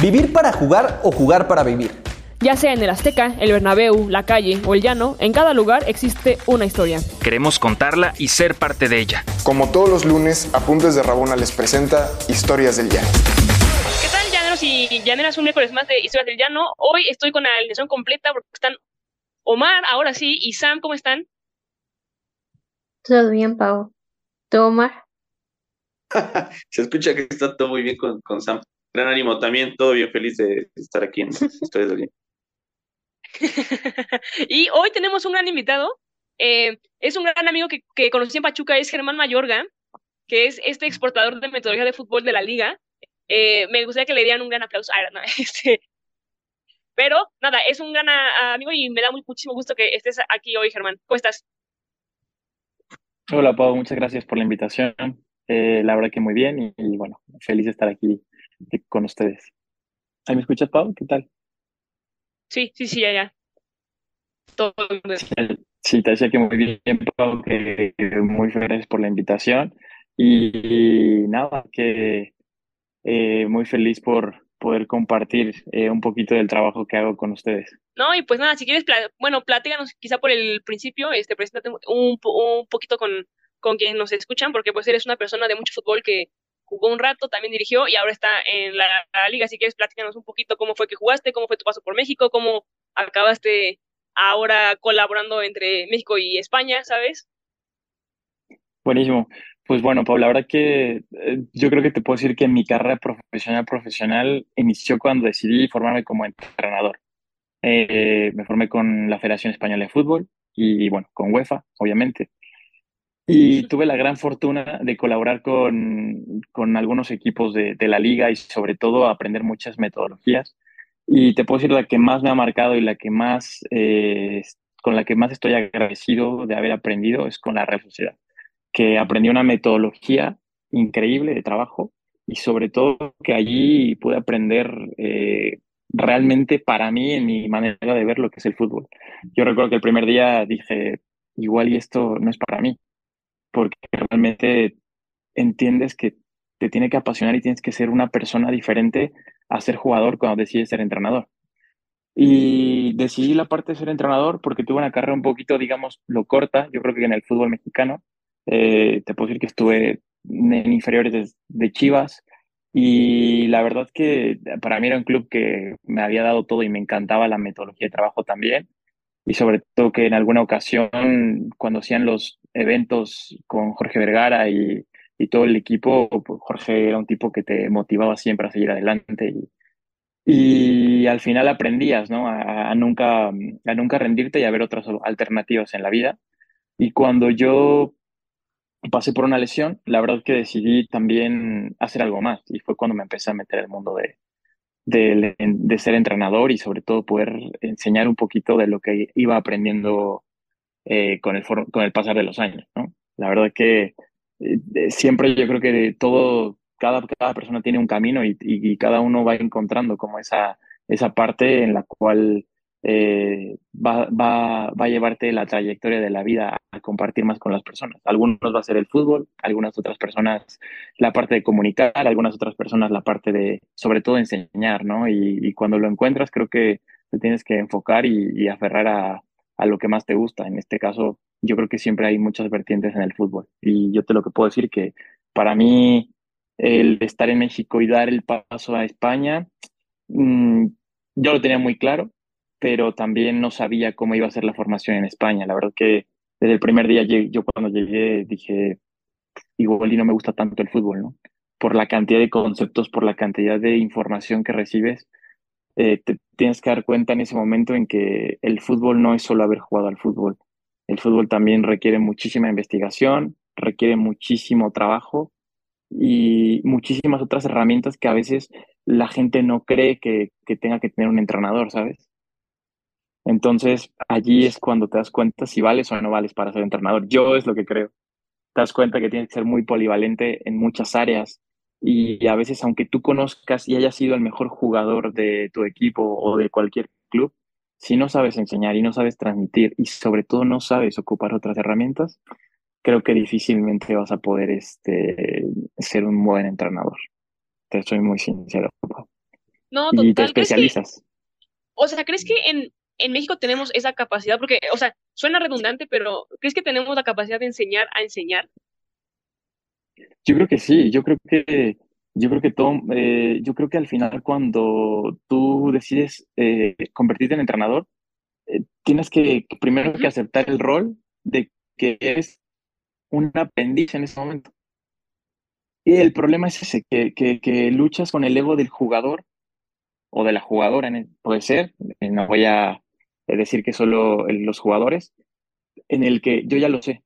¿Vivir para jugar o jugar para vivir? Ya sea en el Azteca, el Bernabéu, la calle o el llano, en cada lugar existe una historia. Queremos contarla y ser parte de ella. Como todos los lunes, Apuntes de Rabona les presenta Historias del Llano. ¿Qué tal, llaneros y llaneras? Un miércoles más de Historias del Llano. Hoy estoy con la alineación completa porque están Omar, ahora sí, y Sam, ¿cómo están? Todo bien, Pau. ¿Tú, Omar? Se escucha que está todo muy bien con, con Sam. Gran ánimo también, todo bien, feliz de estar aquí en Historias del y hoy tenemos un gran invitado. Eh, es un gran amigo que, que conocí en Pachuca, es Germán Mayorga, que es este exportador de metodología de fútbol de la liga. Eh, me gustaría que le dieran un gran aplauso. Ah, no, este, pero nada, es un gran amigo y me da muy, muchísimo gusto que estés aquí hoy, Germán. ¿Cómo estás? Hola, Pau, muchas gracias por la invitación. Eh, la verdad que muy bien y, y, bueno, feliz de estar aquí con ustedes. ¿Ahí me escuchas, Pau? ¿Qué tal? Sí, sí, sí, ya, ya. Todo Sí, te decía que muy bien, Pau, que muy feliz por la invitación y, nada, que eh, muy feliz por poder compartir eh, un poquito del trabajo que hago con ustedes. No, y pues nada, si quieres, bueno, platícanos quizá por el principio, este, preséntate un, un poquito con, con quienes nos escuchan, porque pues eres una persona de mucho fútbol que jugó un rato, también dirigió y ahora está en la, liga. Si quieres, platícanos un poquito cómo fue que jugaste, cómo fue tu paso por México, cómo acabaste ahora colaborando entre México y España, ¿sabes? Buenísimo. Pues bueno, Pablo, la verdad que eh, yo creo que te puedo decir que mi carrera profesional profesional inició cuando decidí formarme como entrenador. Eh, me formé con la Federación Española de Fútbol y bueno, con UEFA, obviamente. Y tuve la gran fortuna de colaborar con, con algunos equipos de, de, la liga y sobre todo aprender muchas metodologías. Y te puedo decir la que más me ha marcado y la que más, eh, con la que más estoy agradecido de haber aprendido es con la Real Sociedad, que aprendí una metodología increíble de trabajo y sobre todo que allí pude aprender eh, realmente para mí en mi manera de ver lo que es el fútbol. Yo recuerdo que el primer día dije, igual y esto no es para mí porque realmente entiendes que te tiene que apasionar y tienes que ser una persona diferente a ser jugador cuando decides ser entrenador. Y decidí la parte de ser entrenador porque tuve una carrera un poquito, digamos, lo corta. Yo creo que en el fútbol mexicano, eh, te puedo decir que estuve en inferiores de, de, Chivas y la verdad que para mí era un club que me había dado todo y me encantaba la metodología de trabajo también y sobre todo que en alguna ocasión cuando hacían los eventos con Jorge Vergara y, todo el equipo, pues Jorge era un tipo que te motivaba siempre a seguir adelante y, al final aprendías ¿no? a, nunca, a nunca rendirte y a ver otras alternativas en la vida. Y cuando yo pasé por una lesión, la verdad que decidí también hacer algo más y fue cuando me empecé a meter el mundo de, de, ser entrenador y sobre todo poder enseñar un poquito de lo que iba aprendiendo eh, con, el con el pasar de los años. ¿no? La verdad que eh, siempre yo creo que todo, cada, cada persona tiene un camino y, cada uno va encontrando como esa, esa parte en la cual eh, va, va, va a llevarte la trayectoria de la vida a compartir más con las personas. Algunos va a ser el fútbol, algunas otras personas la parte de comunicar, algunas otras personas la parte de, sobre todo, enseñar, ¿no? Y, cuando lo encuentras, creo que te tienes que enfocar y aferrar a, a, lo que más te gusta. En este caso, yo creo que siempre hay muchas vertientes en el fútbol. Y yo te lo que puedo decir que para mí, el estar en México y dar el paso a España, mmm, yo lo tenía muy claro pero también no sabía cómo iba a ser la formación en España. La verdad que desde el primer día yo cuando llegué dije, igual y no me gusta tanto el fútbol, ¿no? Por la cantidad de conceptos, por la cantidad de información que recibes, eh, te tienes que dar cuenta en ese momento en que el fútbol no es solo haber jugado al fútbol. El fútbol también requiere muchísima investigación, requiere muchísimo trabajo y muchísimas otras herramientas que a veces la gente no cree que, tenga que tener un entrenador, ¿sabes? Entonces, allí es cuando te das cuenta si vales o no vales para ser entrenador. Yo es lo que creo. Te das cuenta que tienes que ser muy polivalente en muchas áreas y a veces, aunque tú conozcas y hayas sido el mejor jugador de tu equipo o de cualquier club, si no sabes enseñar y no sabes transmitir y sobre todo no sabes ocupar otras herramientas, creo que difícilmente vas a poder este, ser un buen entrenador. Te soy muy sincero. No, y te total. ¿Crees que, especializas. o sea, ¿crees que en, en México tenemos esa capacidad? Porque, o sea, suena redundante, pero ¿crees que tenemos la capacidad de enseñar a enseñar? Yo creo que sí, yo creo que, yo creo que todo, eh, yo creo que al final cuando tú decides eh, convertirte en entrenador, eh, tienes que primero que aceptar el rol de que eres un aprendiz en ese momento. Y el problema es ese, que, que, que luchas con el ego del jugador o de la jugadora, puede ser, no voy a decir que solo los jugadores, en el que yo ya lo sé,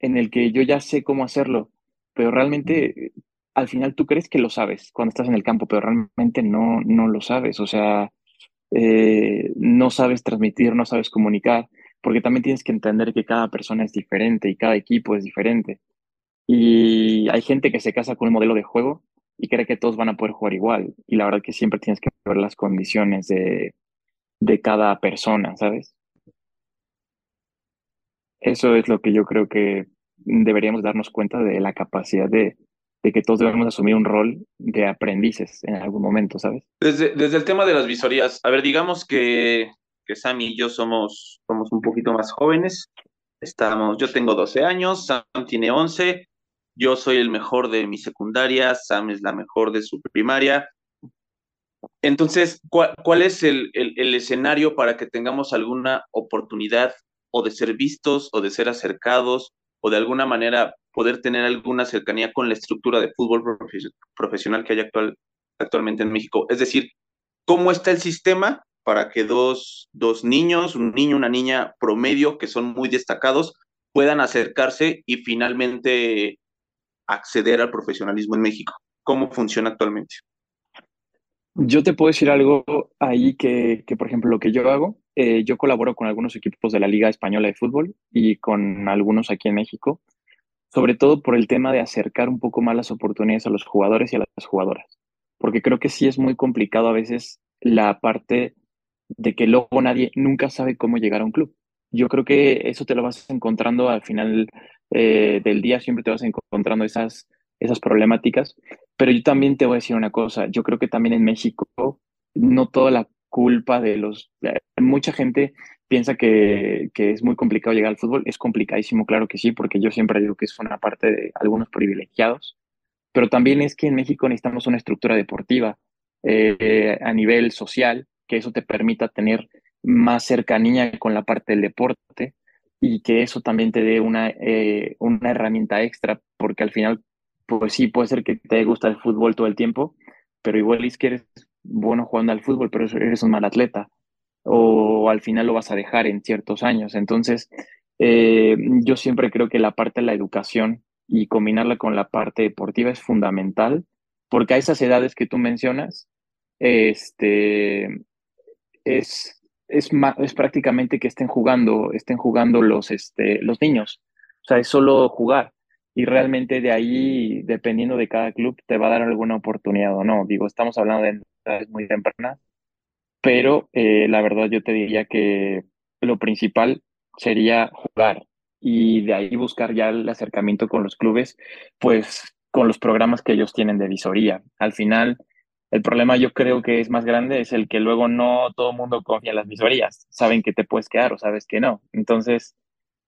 en el que yo ya sé cómo hacerlo, pero realmente eh, al final tú crees que lo sabes cuando estás en el campo, pero realmente no, no lo sabes, o sea, eh, no sabes transmitir, no sabes comunicar, porque también tienes que entender que cada persona es diferente y cada equipo es diferente. Y hay gente que se casa con un modelo de juego y cree que todos van a poder jugar igual. Y la verdad que siempre tienes que ver las condiciones de, de cada persona, ¿sabes? Eso es lo que yo creo que deberíamos darnos cuenta de la capacidad de, de que todos debemos asumir un rol de aprendices en algún momento, ¿sabes? Desde, desde el tema de las visorías, a ver, digamos que, que Sam y yo somos, somos un poquito más jóvenes. Estamos, yo tengo 12 años, Sam tiene 11, yo soy el mejor de mi secundaria, Sam es la mejor de su primaria. Entonces, ¿cuál, cuál es el, el, el escenario para que tengamos alguna oportunidad o de ser vistos o de ser acercados o de alguna manera poder tener alguna cercanía con la estructura de fútbol profe- profesional que hay actual, actualmente en México? Es decir, ¿cómo está el sistema para que dos, dos niños, un niño, una niña promedio, que son muy destacados, puedan acercarse y finalmente acceder al profesionalismo en México? ¿Cómo funciona actualmente? Yo te puedo decir algo ahí que, que por ejemplo, lo que yo hago, eh, yo colaboro con algunos equipos de la Liga Española de Fútbol y con algunos aquí en México, sobre todo por el tema de acercar un poco más las oportunidades a los jugadores y a las jugadoras, porque creo que sí es muy complicado a veces la parte de que luego nadie nunca sabe cómo llegar a un club. Yo creo que eso te lo vas encontrando al final eh, del día, siempre te vas encontrando esas, esas problemáticas, pero yo también te voy a decir una cosa, yo creo que también en México no toda la culpa de los... eh, mucha gente piensa que, que es muy complicado llegar al fútbol, es complicadísimo, claro que sí, porque yo siempre digo que es una parte de algunos privilegiados, pero también es que en México necesitamos una estructura deportiva eh, a nivel social, que eso te permita tener más cercanía con la parte del deporte y que eso también te dé una, eh, una herramienta extra, porque al final, pues sí, puede ser que te gusta el fútbol todo el tiempo, pero igual es que eres bueno jugando al fútbol, pero eres un mal atleta, o al final lo vas a dejar en ciertos años. Entonces, eh, yo siempre creo que la parte de la educación y combinarla con la parte deportiva es fundamental, porque a esas edades que tú mencionas, este, es, es, prácticamente que estén jugando, estén jugando los, este, los niños. O sea, es solo jugar. Y realmente de ahí, dependiendo de cada club, te va a dar alguna oportunidad o no. Digo, estamos hablando de edades muy tempranas, pero eh, la verdad yo te diría que lo principal sería jugar y de ahí buscar ya el acercamiento con los clubes, pues con los programas que ellos tienen de visoría. Al final, el problema yo creo que es más grande, es el que luego no todo el mundo confía en las visorías, saben que te puedes quedar o sabes que no. Entonces,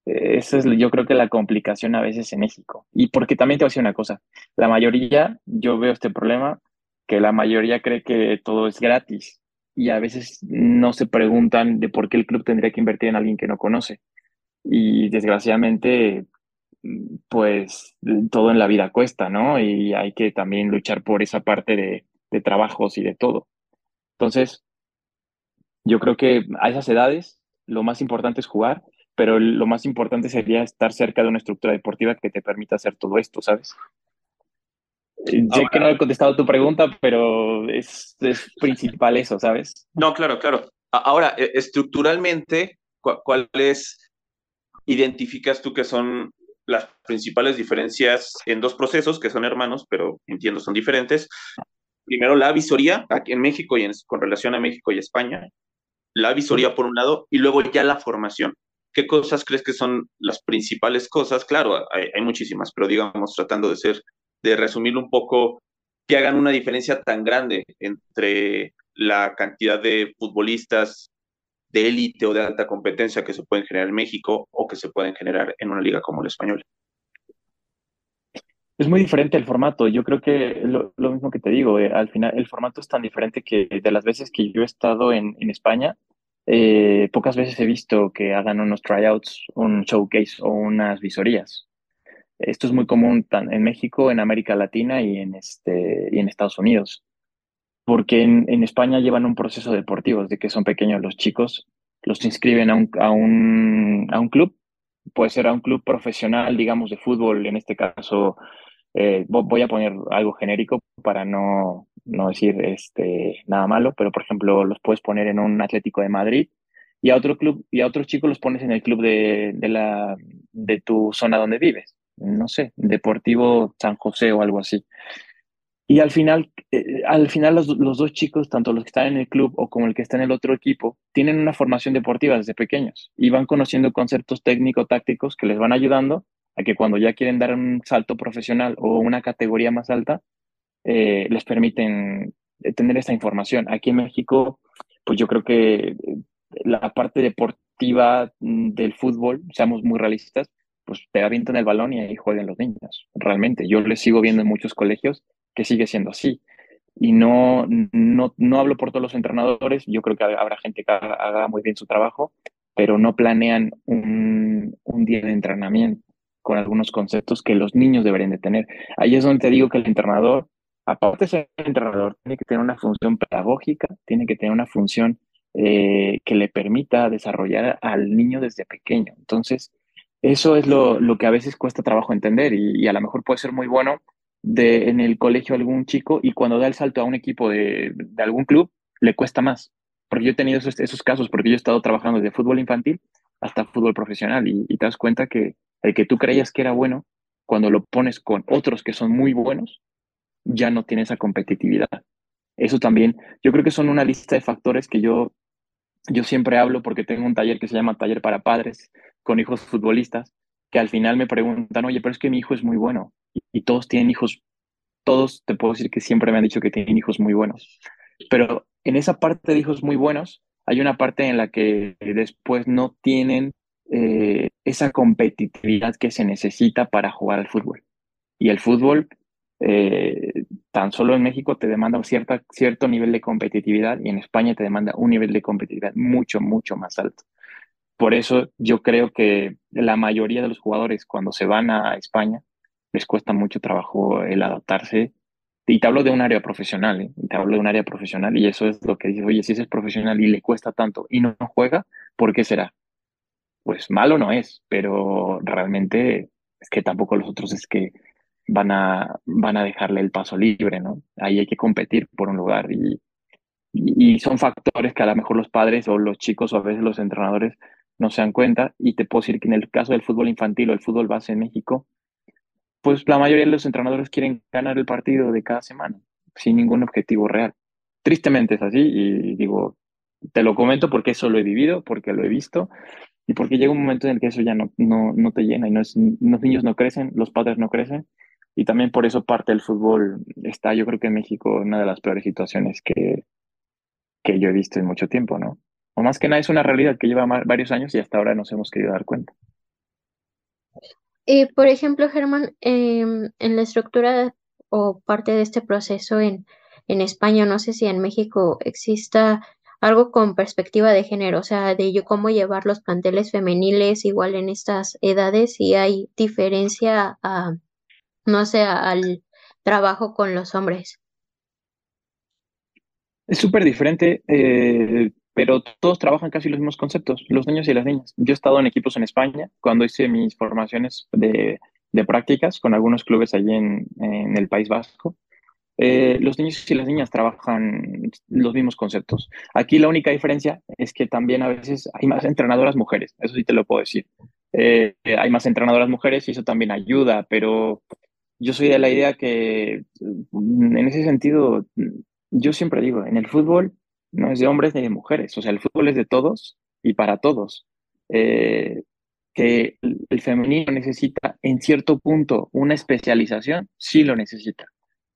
eh, esa es yo creo que la complicación a veces en México. Y porque también te voy a decir una cosa, la mayoría, yo veo este problema, que la mayoría cree que todo es gratis y a veces no se preguntan de por qué el club tendría que invertir en alguien que no conoce. Y desgraciadamente, pues todo en la vida cuesta, ¿no? Y hay que también luchar por esa parte de trabajos y de todo. Entonces, yo creo que a esas edades lo más importante es jugar, pero lo más importante sería estar cerca de una estructura deportiva que te permita hacer todo esto, ¿sabes? Eh, Sé que no he contestado tu pregunta, pero es, es principal eso, ¿sabes? No, claro, claro. Ahora, e- estructuralmente, cu- ¿cuáles identificas tú que son las principales diferencias en dos procesos que son hermanos, pero entiendo son diferentes? Primero, la visoría, aquí en México y en- con relación a México y España. La visoría por un lado, y luego ya la formación. ¿Qué cosas crees que son las principales cosas? Claro, hay, hay muchísimas, pero digamos, tratando de ser, de resumirlo un poco, que hagan una diferencia tan grande entre la cantidad de futbolistas de élite o de alta competencia que se pueden generar en México o que se pueden generar en una liga como la española. Es muy diferente el formato. Yo creo que lo, mismo que te digo, eh, al final el formato es tan diferente que de las veces que yo he estado en, en España, eh, pocas veces he visto que hagan unos tryouts, un showcase o unas visorías. Esto es muy común en México, en América Latina y en, este, Estados Unidos. Porque en, España llevan un proceso deportivo, de que son pequeños los chicos, los inscriben a un, a un, a un club, puede ser a un club profesional, digamos, de fútbol, en este caso eh, voy a poner algo genérico para no, no decir este, nada malo, pero por ejemplo los puedes poner en un Atlético de Madrid y a otro club y a otros chicos los pones en el club de, de, la, de tu zona donde vives, no sé, Deportivo San José o algo así. Y al final, eh, al final los, los, dos chicos, tanto los que están en el club o como el que está en el otro equipo, tienen una formación deportiva desde pequeños y van conociendo conceptos técnico-tácticos que les van ayudando a que cuando ya quieren dar un salto profesional o una categoría más alta, eh, les permiten eh, tener esta información. Aquí en México, pues yo creo que la parte deportiva mm, del fútbol, seamos muy realistas, pues te avientan el balón y ahí juegan los niños. Realmente, yo les sigo viendo en muchos colegios que sigue siendo así. Y no, no, no hablo por todos los entrenadores, yo creo que habrá gente que haga muy bien su trabajo, pero no planean un, un día de entrenamiento con algunos conceptos que los niños deberían de tener. Ahí es donde te digo que el entrenador, aparte de ser entrenador, tiene que tener una función pedagógica, tiene que tener una función eh, que le permita desarrollar al niño desde pequeño. Entonces, eso es lo, lo que a veces cuesta trabajo entender y, a lo mejor puede ser muy bueno de, en el colegio algún chico y cuando da el salto a un equipo de, de algún club, le cuesta más. Porque yo he tenido esos, esos, casos, porque yo he estado trabajando desde fútbol infantil hasta fútbol profesional y, y te das cuenta que el que tú creías que era bueno, cuando lo pones con otros que son muy buenos, ya no tiene esa competitividad. Eso también, yo creo que son una lista de factores que yo, yo siempre hablo porque tengo un taller que se llama Taller para Padres con hijos futbolistas, que al final me preguntan, oye, pero es que mi hijo es muy bueno y, todos tienen hijos, todos te puedo decir que siempre me han dicho que tienen hijos muy buenos. Pero en esa parte de hijos muy buenos, hay una parte en la que después no tienen eh, esa competitividad que se necesita para jugar al fútbol. Y el fútbol, eh, tan solo en México te demanda cierta, cierto nivel de competitividad y en España te demanda un nivel de competitividad mucho, mucho más alto. Por eso yo creo que la mayoría de los jugadores cuando se van a España les cuesta mucho trabajo el adaptarse. Y te hablo de un área profesional, ¿eh? te hablo de un área profesional y eso es lo que dices, oye, si ese es profesional y le cuesta tanto y no juega, ¿por qué será? pues malo no es, pero realmente es que tampoco los otros es que van a, van a dejarle el paso libre, ¿no? Ahí hay que competir por un lugar y, y, son factores que a lo mejor los padres o los chicos o a veces los entrenadores no se dan cuenta y te puedo decir que en el caso del fútbol infantil o el fútbol base en México, pues la mayoría de los entrenadores quieren ganar el partido de cada semana sin ningún objetivo real. Tristemente es así y digo, te lo comento porque eso lo he vivido, porque lo he visto y porque llega un momento en el que eso ya no, no, no te llena y no los niños no crecen, los padres no crecen. Y también por eso parte del fútbol está, yo creo que en México, una de las peores situaciones que, que yo he visto en mucho tiempo, ¿no? O más que nada es una realidad que lleva varios años y hasta ahora nos hemos querido dar cuenta. Y por ejemplo, Germán, em, en la estructura o parte de este proceso en, en España, no sé si en México exista algo con perspectiva de género, o sea, de cómo llevar los planteles femeniles igual en estas edades, si hay diferencia a, no sé, al trabajo con los hombres. Es súper diferente, eh, pero todos trabajan casi los mismos conceptos, los niños y las niñas. Yo he estado en equipos en España cuando hice mis formaciones de, prácticas con algunos clubes allí en, en el País Vasco eh, los niños y las niñas trabajan los mismos conceptos. Aquí la única diferencia es que también a veces hay más entrenadoras mujeres, eso sí te lo puedo decir. Eh, hay más entrenadoras mujeres y eso también ayuda, pero yo soy de la idea que mm, en ese sentido, yo siempre digo, en el fútbol no es de hombres ni de mujeres, o sea, el fútbol es de todos y para todos. Eh, que el femenino necesita en cierto punto una especialización, sí lo necesita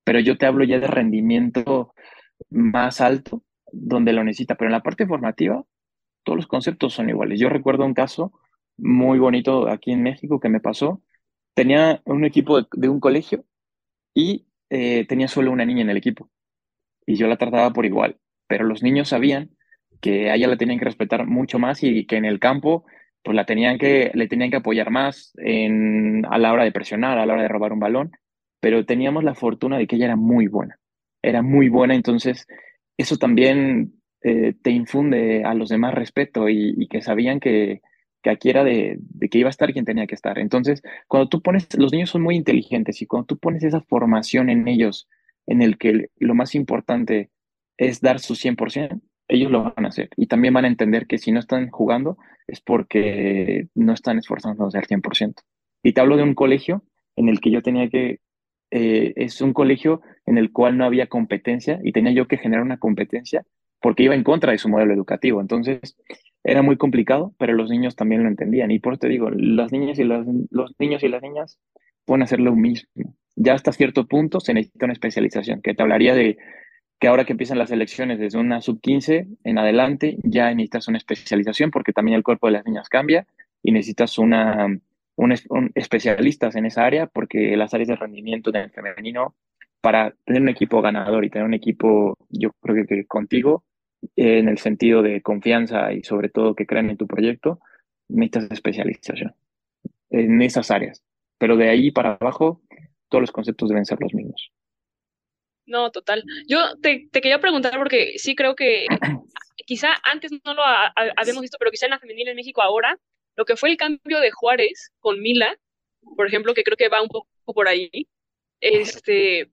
pero yo te hablo ya de rendimiento más alto. donde lo necesita, pero en la parte formativa, todos los conceptos son iguales. Yo recuerdo un caso muy bonito aquí en México que me pasó. Tenía un equipo de, un colegio y eh, tenía solo una niña en el equipo. Y yo la trataba por igual, pero los niños sabían que a ella la tenían que respetar mucho más y que en el campo pues la tenían que, le tenían que apoyar más en, a la hora de presionar, a la hora de robar un balón, pero teníamos la fortuna de que ella era muy buena, era muy buena, entonces eso también eh, te infunde a los demás respeto y, que sabían que, que aquí era de, que iba a estar quien tenía que estar. Entonces, cuando tú pones, los niños son muy inteligentes y cuando tú pones esa formación en ellos, en el que lo más importante es dar su 100%, ellos lo van a hacer. Y también van a entender que si no están jugando es porque no están esforzándose al 100%. Y te hablo de un colegio en el que yo tenía que, eh, es un colegio en el cual no había competencia y tenía yo que generar una competencia porque iba en contra de su modelo educativo. Entonces, era muy complicado, pero los niños también lo entendían. Y por eso te digo, las niñas y los niños y las niñas pueden hacer lo mismo. Ya hasta cierto punto se necesita una especialización, que te hablaría de que ahora que empiezan las elecciones desde una sub-15 en adelante, ya necesitas una especialización porque también el cuerpo de las niñas cambia y necesitas una, un, especialistas en esa área porque las áreas de rendimiento del femenino, para tener un equipo ganador y tener un equipo, yo creo que, contigo, en el sentido de confianza y sobre todo que crean en tu proyecto, necesitas especialización en esas áreas. Pero de ahí para abajo, todos los conceptos deben ser los mismos. No, total. Yo te, quería preguntar porque sí creo que quizá antes no lo habíamos visto, pero quizá en la femenil en México ahora, lo que fue el cambio de Juárez con Mila, por ejemplo, que creo que va un poco por ahí, este,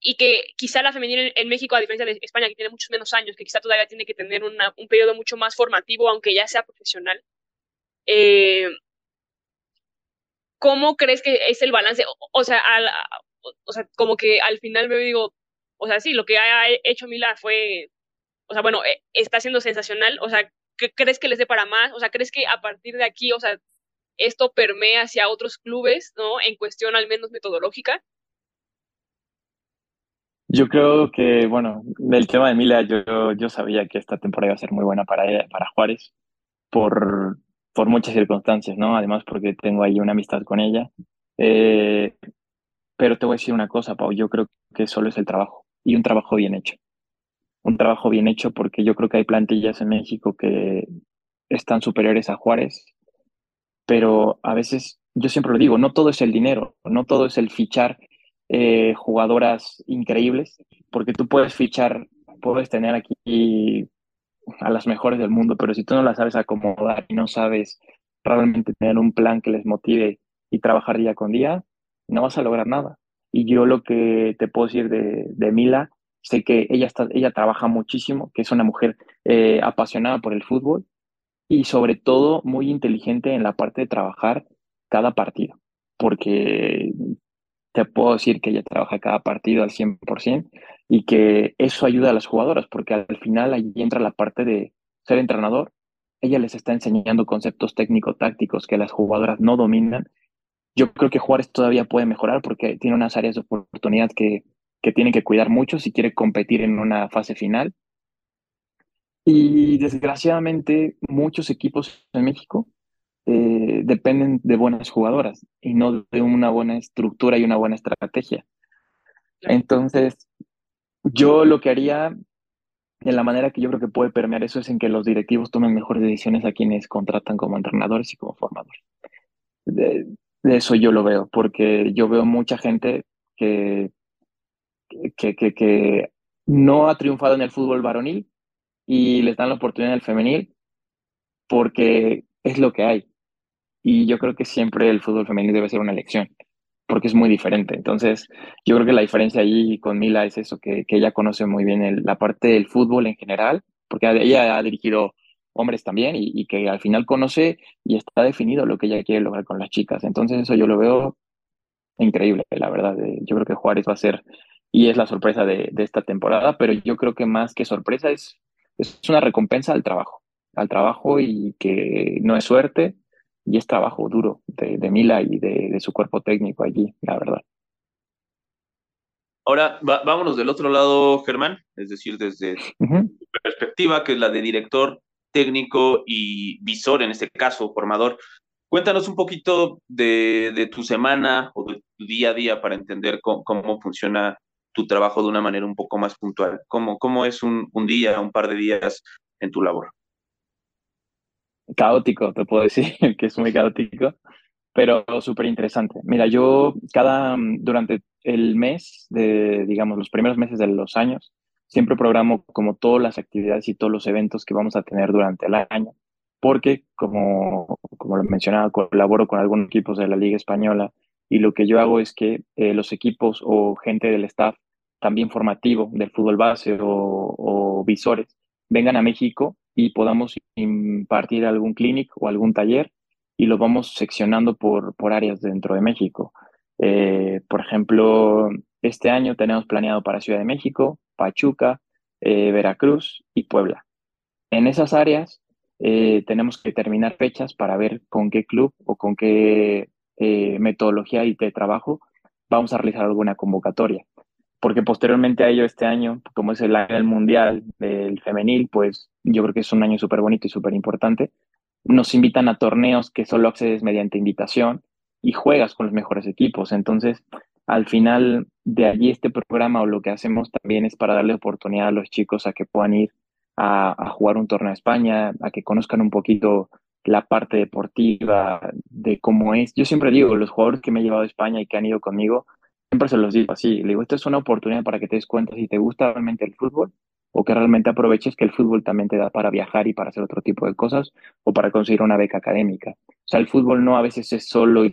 y que quizá la femenil en, México, a diferencia de España, que tiene muchos menos años, que quizá todavía tiene que tener un periodo mucho más formativo, aunque ya sea profesional, eh, ¿cómo crees que es el balance? O, o sea, como que al final me digo, o sea, sí, lo que ha hecho Mila fue, o sea, bueno, eh, está siendo sensacional, o sea, ¿crees que les dé para más? O sea, ¿crees que a partir de aquí, o sea, esto permea hacia otros clubes, ¿no? En cuestión al menos metodológica. Yo creo que, bueno, del tema de Mila, yo, yo sabía que esta temporada iba a ser muy buena para, para Juárez por, por muchas circunstancias, ¿no? Además porque tengo ahí una amistad con ella. Eh, pero te voy a decir una cosa, Pau, yo creo que solo es el trabajo y un trabajo bien hecho. Un trabajo bien hecho porque yo creo que hay plantillas en México que están superiores a Juárez, pero a veces, yo siempre lo digo, no todo es el dinero, no todo es el fichar eh, jugadoras increíbles, porque tú puedes fichar, puedes tener aquí a las mejores del mundo, pero si tú no las sabes acomodar y no sabes realmente tener un plan que les motive y trabajar día con día, no vas a lograr nada. Y yo lo que te puedo decir de, de Mila, sé que ella, está, ella trabaja muchísimo, que es una mujer eh, apasionada por el fútbol y sobre todo muy inteligente en la parte de trabajar cada partido, porque te puedo decir que ella trabaja cada partido al 100% y que eso ayuda a las jugadoras, porque al final ahí entra la parte de ser entrenador, ella les está enseñando conceptos técnico-tácticos que las jugadoras no dominan yo creo que Juárez todavía puede mejorar porque tiene unas áreas de oportunidad que, que tiene que cuidar mucho si quiere competir en una fase final. Y desgraciadamente muchos equipos en México eh, dependen de buenas jugadoras y no de una buena estructura y una buena estrategia. Entonces, yo lo que haría, de la manera que yo creo que puede permear eso, es en que los directivos tomen mejores decisiones a quienes contratan como entrenadores y como formadores. De eso yo lo veo, porque yo veo mucha gente que, que, que, que no ha triunfado en el fútbol varonil y les dan la oportunidad en el femenil porque es lo que hay. Y yo creo que siempre el fútbol femenil debe ser una elección, porque es muy diferente. Entonces, yo creo que la diferencia ahí con Mila es eso, que, que ella conoce muy bien la parte del fútbol en general, porque ella ha dirigido hombres también y, que al final conoce y está definido lo que ella quiere lograr con las chicas. Entonces eso yo lo veo increíble, la verdad. Yo creo que Juárez va a ser y es la sorpresa de, esta temporada, pero yo creo que más que sorpresa es, es una recompensa al trabajo, al trabajo y que no es suerte y es trabajo duro de, Mila y de, de su cuerpo técnico allí, la verdad. Ahora, vámonos del otro lado, Germán, es decir, desde tu perspectiva, que es la de director técnico y visor, en este caso, formador. Cuéntanos un poquito de, tu semana o de tu día a día para entender cómo, funciona tu trabajo de una manera un poco más puntual. ¿Cómo, cómo es un, un día, un par de días en tu labor? Caótico, te puedo decir que es muy caótico pero súper interesante. Mira, yo cada, mm, durante el mes de, digamos, los primeros meses de los años, siempre programo como todas las actividades y todos los eventos que vamos a tener durante el año, porque como, como lo mencionaba, colaboro con algunos equipos de la Liga Española y lo que yo hago es que eh, los equipos o gente del staff, también formativo del fútbol base o, o visores, vengan a México y podamos impartir algún clinic o algún taller y lo vamos seccionando por, por áreas dentro de México. Eh, por ejemplo, este año tenemos planeado para Ciudad de México, Pachuca, eh, Veracruz y Puebla. En esas áreas eh, tenemos que terminar fechas para ver con qué club o con qué metodología y de trabajo vamos a realizar alguna convocatoria. Porque posteriormente a ello, este año, como es el año del Mundial del Femenil, pues yo creo que es un año súper bonito y súper importante nos invitan a torneos que solo accedes mediante invitación y juegas con los mejores equipos. Entonces, al final de allí este programa o lo que hacemos también es para darle oportunidad a los chicos a que puedan ir a, jugar un torneo a España, a que conozcan un poquito la parte deportiva, de cómo es. Yo siempre digo, los jugadores que me he llevado a España y que han ido conmigo, siempre se los digo así, le digo, esto es una oportunidad para que te des cuenta si te gusta realmente el fútbol o que realmente aproveches que el fútbol también te da para viajar y para hacer otro tipo de cosas o para conseguir una beca académica. O sea, el fútbol no a veces es solo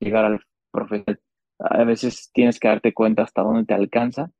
llegar al profesor, a veces tienes que darte cuenta hasta dónde te alcanza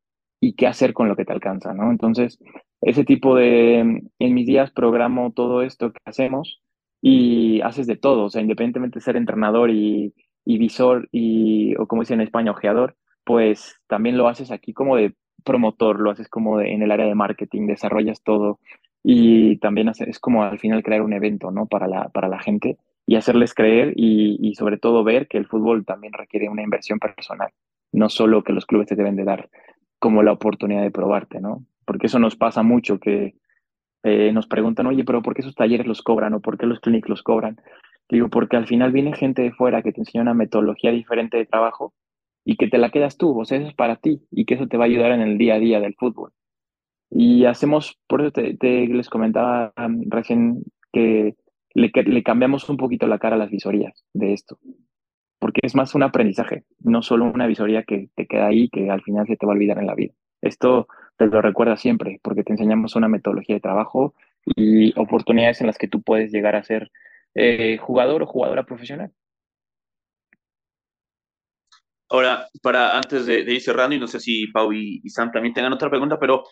y qué hacer con lo que te alcanza, ¿no? Entonces, ese tipo de, en mis días programo todo esto que hacemos y haces de todo, o sea, independientemente de ser entrenador y, y visor y, o como dicen en España, ojeador, pues también lo haces aquí como de promotor, lo haces como en el área de marketing, desarrollas todo y también es como al final crear un evento, ¿no? Para la, para la gente y hacerles creer y, sobre todo ver que el fútbol también requiere una inversión personal, no solo que los clubes te deben de dar como la oportunidad de probarte, ¿no? Porque eso nos pasa mucho que eh, nos preguntan, oye, pero ¿por qué esos talleres los cobran o por qué los clínicos los cobran? Digo, porque al final viene gente de fuera que te enseña una metodología diferente de trabajo y que te la quedas tú, o sea, eso es para ti y que eso te va a ayudar en el día a día del fútbol. Y hacemos, por eso te, les comentaba um, recién que le, cambiamos un poquito la cara a las visorías de esto, porque es más un aprendizaje, no solo una visoría que te queda ahí que al final se te va a olvidar en la vida. Esto te lo recuerda siempre, porque te enseñamos una metodología de trabajo y oportunidades en las que tú puedes llegar a ser eh, jugador o jugadora profesional. Ahora, para antes de, ir cerrando, y no sé si Pau y, Sam también tengan otra pregunta, pero,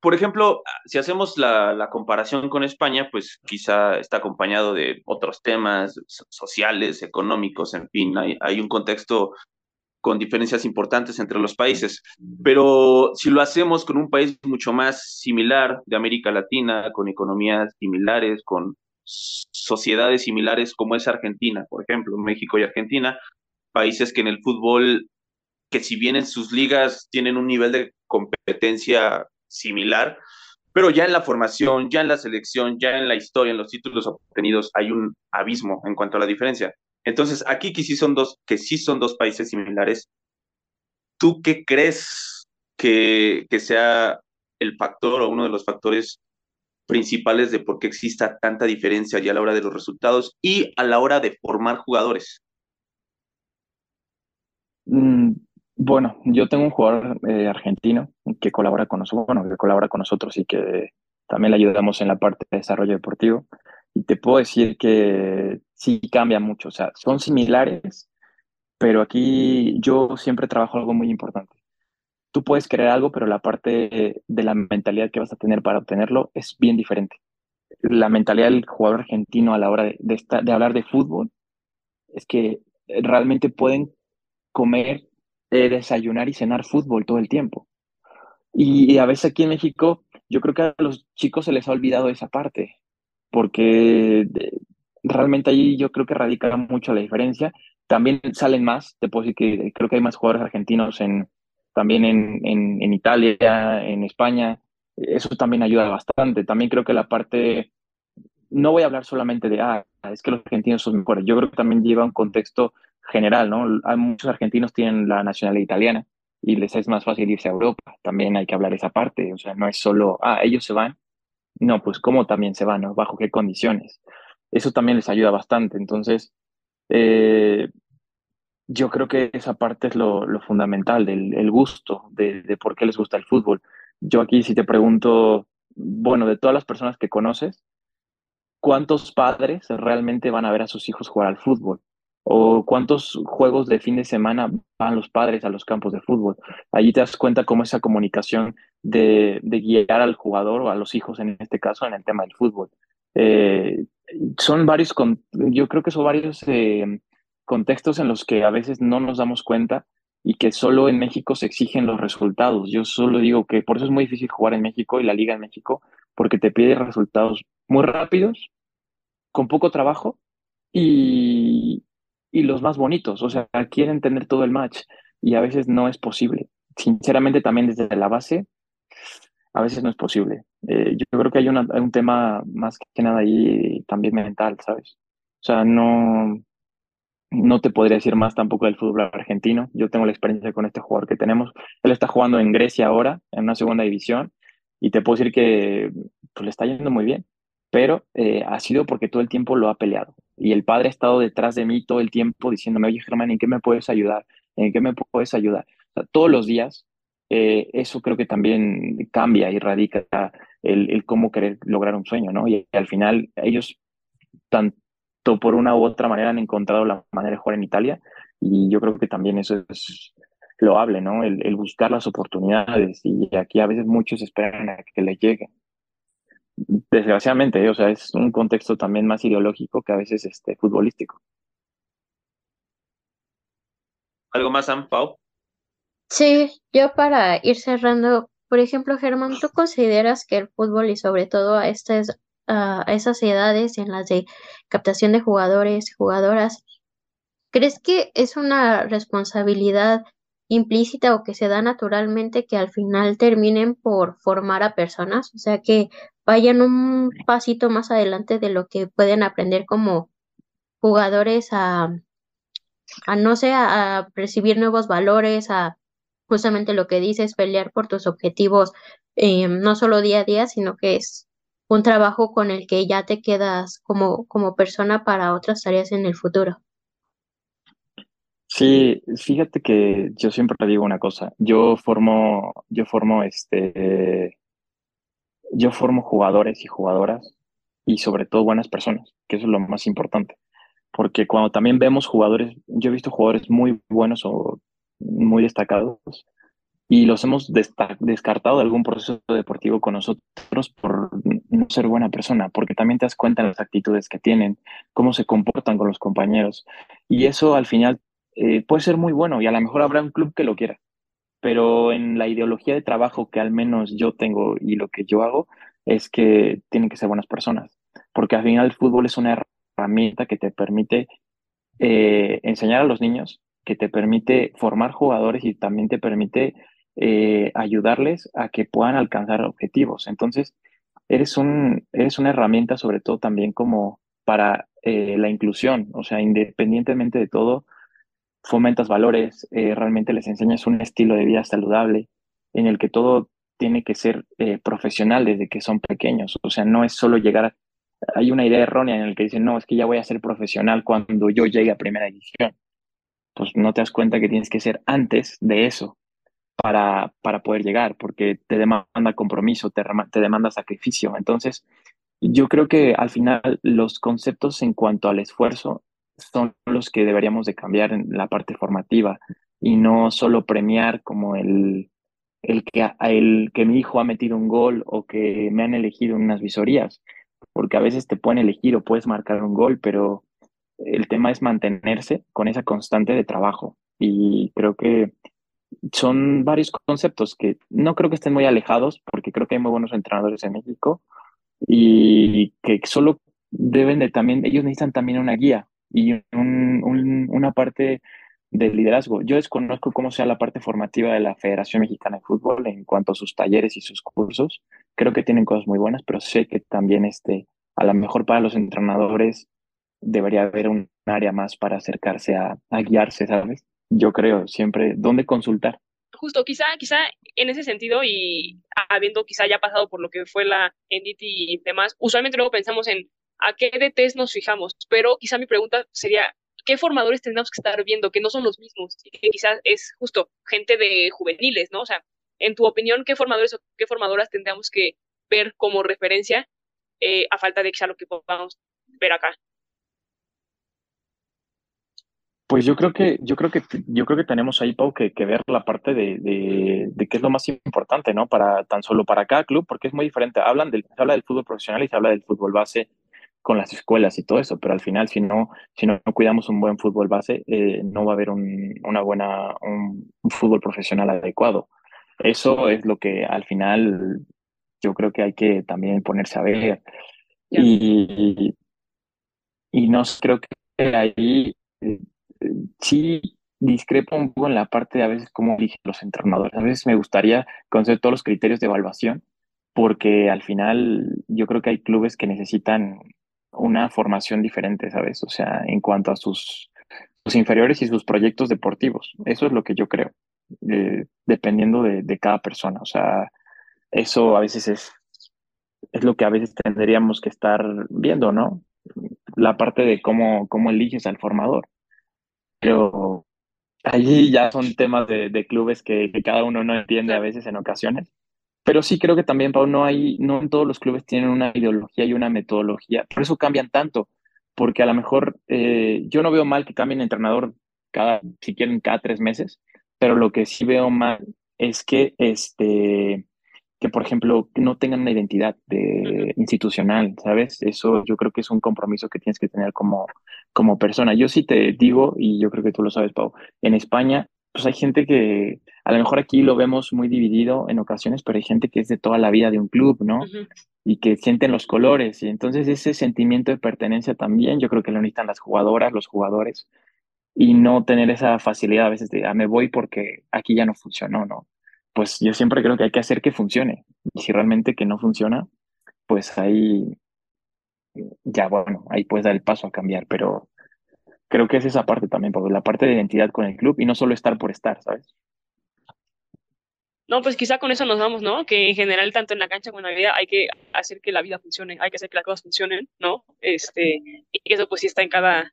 por ejemplo, si hacemos la, comparación con España, pues quizá está acompañado de otros temas sociales, económicos, en fin, hay, hay un contexto con diferencias importantes entre los países. Pero si lo hacemos con un país mucho más similar de América Latina, con economías similares, con sociedades similares como es Argentina, por ejemplo, México y Argentina, países que en el fútbol, que si bien en sus ligas tienen un nivel de competencia similar, pero ya en la formación, ya en la selección, ya en la historia, en los títulos obtenidos, hay un abismo en cuanto a la diferencia. Entonces, aquí que sí son dos, que sí son dos países similares, ¿tú qué crees que, que sea el factor o uno de los factores principales de por qué exista tanta diferencia ya a la hora de los resultados y a la hora de formar jugadores? Mm, bueno, yo tengo un jugador eh, argentino que colabora con nosotros, bueno, que colabora con nosotros y que también le ayudamos en la parte de desarrollo deportivo. Y te puedo decir que sí cambia mucho, o sea, son similares, pero aquí yo siempre trabajo algo muy importante. Tú puedes crear algo, pero la parte de la mentalidad que vas a tener para obtenerlo es bien diferente. La mentalidad del jugador argentino a la hora de hablar de fútbol es que realmente pueden comer, eh, desayunar y cenar fútbol todo el tiempo. Y, a veces aquí en México, yo creo que a los chicos se les ha olvidado esa parte, porque realmente allí yo creo que radica mucho la diferencia. También salen más, te que creo que hay más jugadores argentinos en, también en, en, en Italia, en España, eso también ayuda bastante. También creo que la parte, no voy a hablar solamente de, ah, es que los argentinos son mejores, yo creo que también lleva un contexto general, ¿no? Hay muchos argentinos tienen la nacionalidad italiana y les es más fácil irse a Europa. También hay que hablar esa parte, o sea, no es solo, ah, ellos se van. No, pues cómo también se van, ¿no? Bajo qué condiciones. Eso también les ayuda bastante. Entonces, eh, yo creo que esa parte es lo, fundamental, del el gusto, de, de, por qué les gusta el fútbol. Yo aquí si te pregunto, bueno, de todas las personas que conoces, ¿cuántos padres realmente van a ver a sus hijos jugar al fútbol? ¿O cuántos juegos de fin de semana van los padres a los campos de fútbol? Allí te das cuenta cómo esa comunicación de, de guiar al jugador o a los hijos en este caso en el tema del fútbol. Eh, son varios, yo creo que son varios eh, contextos en los que a veces no nos damos cuenta y que solo en México se exigen los resultados. Yo solo digo que por eso es muy difícil jugar en México y la liga en México, porque te pide resultados muy rápidos, con poco trabajo y, y los más bonitos. O sea, quieren tener todo el match y a veces no es posible. Sinceramente, también desde la base, a veces no es posible. Eh, yo creo que hay, una, un tema más que nada ahí también mental, ¿sabes? O sea, no, no te podría decir más tampoco del fútbol argentino. Yo tengo la experiencia con este jugador que tenemos. Él está jugando en Grecia ahora, en una segunda división, y te puedo decir que pues, le está yendo muy bien, pero eh, ha sido porque todo el tiempo lo ha peleado. Y el padre ha estado detrás de mí todo el tiempo diciéndome, oye Germán, ¿en qué me puedes ayudar? ¿En qué me puedes ayudar? Todos los días, eh, eso creo que también cambia y radica el, cómo querer lograr un sueño, ¿no? Y, al final ellos, tan, por una u otra manera han encontrado la manera de jugar en Italia y yo creo que también eso es loable, ¿no? El, el buscar las oportunidades y aquí a veces muchos esperan a que les lleguen. Desgraciadamente, ¿eh? o sea, es un contexto también más ideológico que a veces este, futbolístico. ¿Algo más, Sam, Pau? Sí, yo para ir cerrando, por ejemplo, Germán, ¿tú consideras que el fútbol y sobre todo a estas a esas edades en las de captación de jugadores, jugadoras, ¿crees que es una responsabilidad implícita o que se da naturalmente que al final terminen por formar a personas? O sea, que vayan un pasito más adelante de lo que pueden aprender como jugadores a, a no sé, a, percibir nuevos valores, a justamente lo que dices, pelear por tus objetivos, eh, no solo día a día, sino que es un trabajo con el que ya te quedas como, como persona para otras tareas en el futuro. Sí, fíjate que yo siempre digo una cosa, yo formo, yo formo este, yo formo jugadores y jugadoras y sobre todo buenas personas, que eso es lo más importante. Porque cuando también vemos jugadores, yo he visto jugadores muy buenos o muy destacados, y los hemos descartado de algún proceso deportivo con nosotros por no ser buena persona, porque también te das cuenta de las actitudes que tienen, cómo se comportan con los compañeros. Y eso al final eh, puede ser muy bueno y a lo mejor habrá un club que lo quiera, pero en la ideología de trabajo que al menos yo tengo y lo que yo hago es que tienen que ser buenas personas, porque al final el fútbol es una herramienta que te permite eh, enseñar a los niños, que te permite formar jugadores y también te permite eh, ayudarles a que puedan alcanzar objetivos. Entonces, eres, un, eres una herramienta sobre todo también como para eh, la inclusión, o sea, independientemente de todo, fomentas valores, eh, realmente les enseñas un estilo de vida saludable en el que todo tiene que ser profesional desde que son pequeños, o sea, no es solo llegar a... Hay una idea errónea en el que dicen, no, es que ya voy a ser profesional cuando yo llegue a primera edición. Pues no te das cuenta que tienes que ser antes de eso, para, para poder llegar, porque te demanda compromiso, te, te demanda sacrificio. Entonces, yo creo que al final los conceptos en cuanto al esfuerzo son los que deberíamos de cambiar en la parte formativa y no solo premiar como el, el, que, el que mi hijo ha metido un gol o que me han elegido en unas visorías, porque a veces te pueden elegir o puedes marcar un gol, pero el tema es mantenerse con esa constante de trabajo. Y creo que son varios conceptos que no creo que estén muy alejados, porque creo que hay muy buenos entrenadores en México y que solo deben de también, ellos necesitan también una guía y un, un, una parte de liderazgo. Yo desconozco cómo sea la parte formativa de la Federación Mexicana de Fútbol en cuanto a sus talleres y sus cursos. Creo que tienen cosas muy buenas, pero sé que también este, a lo mejor para los entrenadores debería haber un área más para acercarse a, a guiarse, ¿sabes? Yo creo siempre, ¿dónde consultar? Justo, quizá, quizá en ese sentido y habiendo quizá ya pasado por lo que fue la NDT y demás, usualmente luego pensamos en a qué DTs nos fijamos, pero quizá mi pregunta sería, ¿qué formadores tendríamos que estar viendo que no son los mismos? Y que quizás es justo gente de juveniles, ¿no? O sea, en tu opinión, ¿qué formadores o qué formadoras tendríamos que ver como referencia eh, a falta de quizá lo que podamos ver acá? Pues yo creo que, yo creo que, yo creo que tenemos ahí, Pau, que, ver la parte de, de, de, qué es lo más importante, ¿no? Para tan solo para cada club, porque es muy diferente. Hablan del, se habla del fútbol profesional y se habla del fútbol base con las escuelas y todo eso, pero al final si no, si no, cuidamos un buen fútbol base, eh, no va a haber un, una buena, un, un, fútbol profesional adecuado. Eso es lo que al final yo creo que hay que también ponerse a ver. Y, y no creo que ahí eh, sí discrepo un poco en la parte de a veces cómo eligen los entrenadores. A veces me gustaría conocer todos los criterios de evaluación, porque al final yo creo que hay clubes que necesitan una formación diferente, ¿sabes? O sea, en cuanto a sus, sus inferiores y sus proyectos deportivos. Eso es lo que yo creo, eh, dependiendo de, cada persona. O sea, eso a veces es, es lo que a veces tendríamos que estar viendo, ¿no? La parte de cómo, cómo eliges al formador. Pero allí ya son temas de, de clubes que, que, cada uno no entiende a veces en ocasiones. Pero sí creo que también, Pau, no hay, no en todos los clubes tienen una ideología y una metodología. Por eso cambian tanto, porque a lo mejor eh, yo no veo mal que cambien entrenador cada, si quieren, cada tres meses, pero lo que sí veo mal es que, este, que por ejemplo, no tengan una identidad de, institucional, ¿sabes? Eso yo creo que es un compromiso que tienes que tener como, como persona. Yo sí te digo, y yo creo que tú lo sabes, Pau, en España pues hay gente que a lo mejor aquí lo vemos muy dividido en ocasiones, pero hay gente que es de toda la vida de un club, ¿no? Uh -huh. Y que sienten los colores. Y entonces ese sentimiento de pertenencia también, yo creo que lo necesitan las jugadoras, los jugadores, y no tener esa facilidad a veces de, ah, me voy porque aquí ya no funcionó, ¿no? Pues yo siempre creo que hay que hacer que funcione. Y si realmente que no funciona, pues ahí, ya bueno, ahí puedes dar el paso a cambiar, pero creo que es esa parte también, porque la parte de identidad con el club y no solo estar por estar, ¿sabes? No, pues quizá con eso nos vamos, ¿no? Que en general, tanto en la cancha como en la vida, hay que hacer que la vida funcione, hay que hacer que las cosas funcionen, ¿no? Este, y eso pues sí está en cada,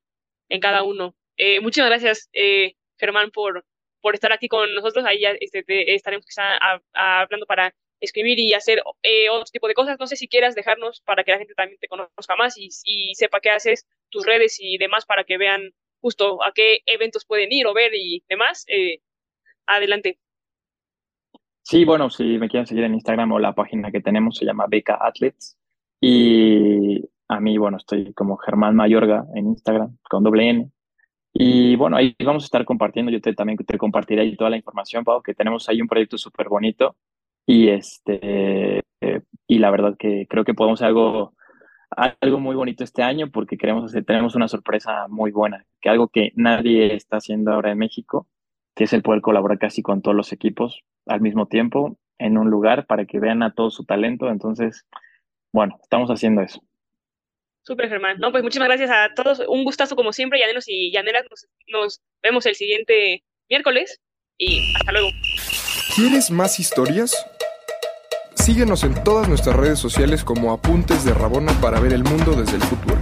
en cada uno. Eh, muchas gracias, eh, Germán, por, por estar aquí con nosotros. Ahí ya este, te, estaremos quizá hablando para escribir y hacer eh, otro tipo de cosas. No sé si quieras dejarnos para que la gente también te conozca más y, y sepa qué haces, tus redes y demás para que vean justo a qué eventos pueden ir o ver y demás. Eh, adelante. Sí, bueno, si me quieren seguir en Instagram o la página que tenemos se llama Beca Athletes. Y a mí, bueno, estoy como Germán Mayorga en Instagram con doble N. Y bueno, ahí vamos a estar compartiendo. Yo te, también te compartiré ahí toda la información, Pau, que tenemos ahí un proyecto súper bonito. Y, este, eh, y la verdad que creo que podemos hacer algo, algo muy bonito este año porque queremos hacer, tenemos una sorpresa muy buena, que algo que nadie está haciendo ahora en México, que es el poder colaborar casi con todos los equipos al mismo tiempo en un lugar para que vean a todo su talento. Entonces, bueno, estamos haciendo eso. Súper, Germán. No, pues muchísimas gracias a todos. Un gustazo como siempre, llaneros y llaneras. Nos, nos vemos el siguiente miércoles y hasta luego. ¿Quieres más historias? Síguenos en todas nuestras redes sociales como Apuntes de Rabona para ver el mundo desde el fútbol.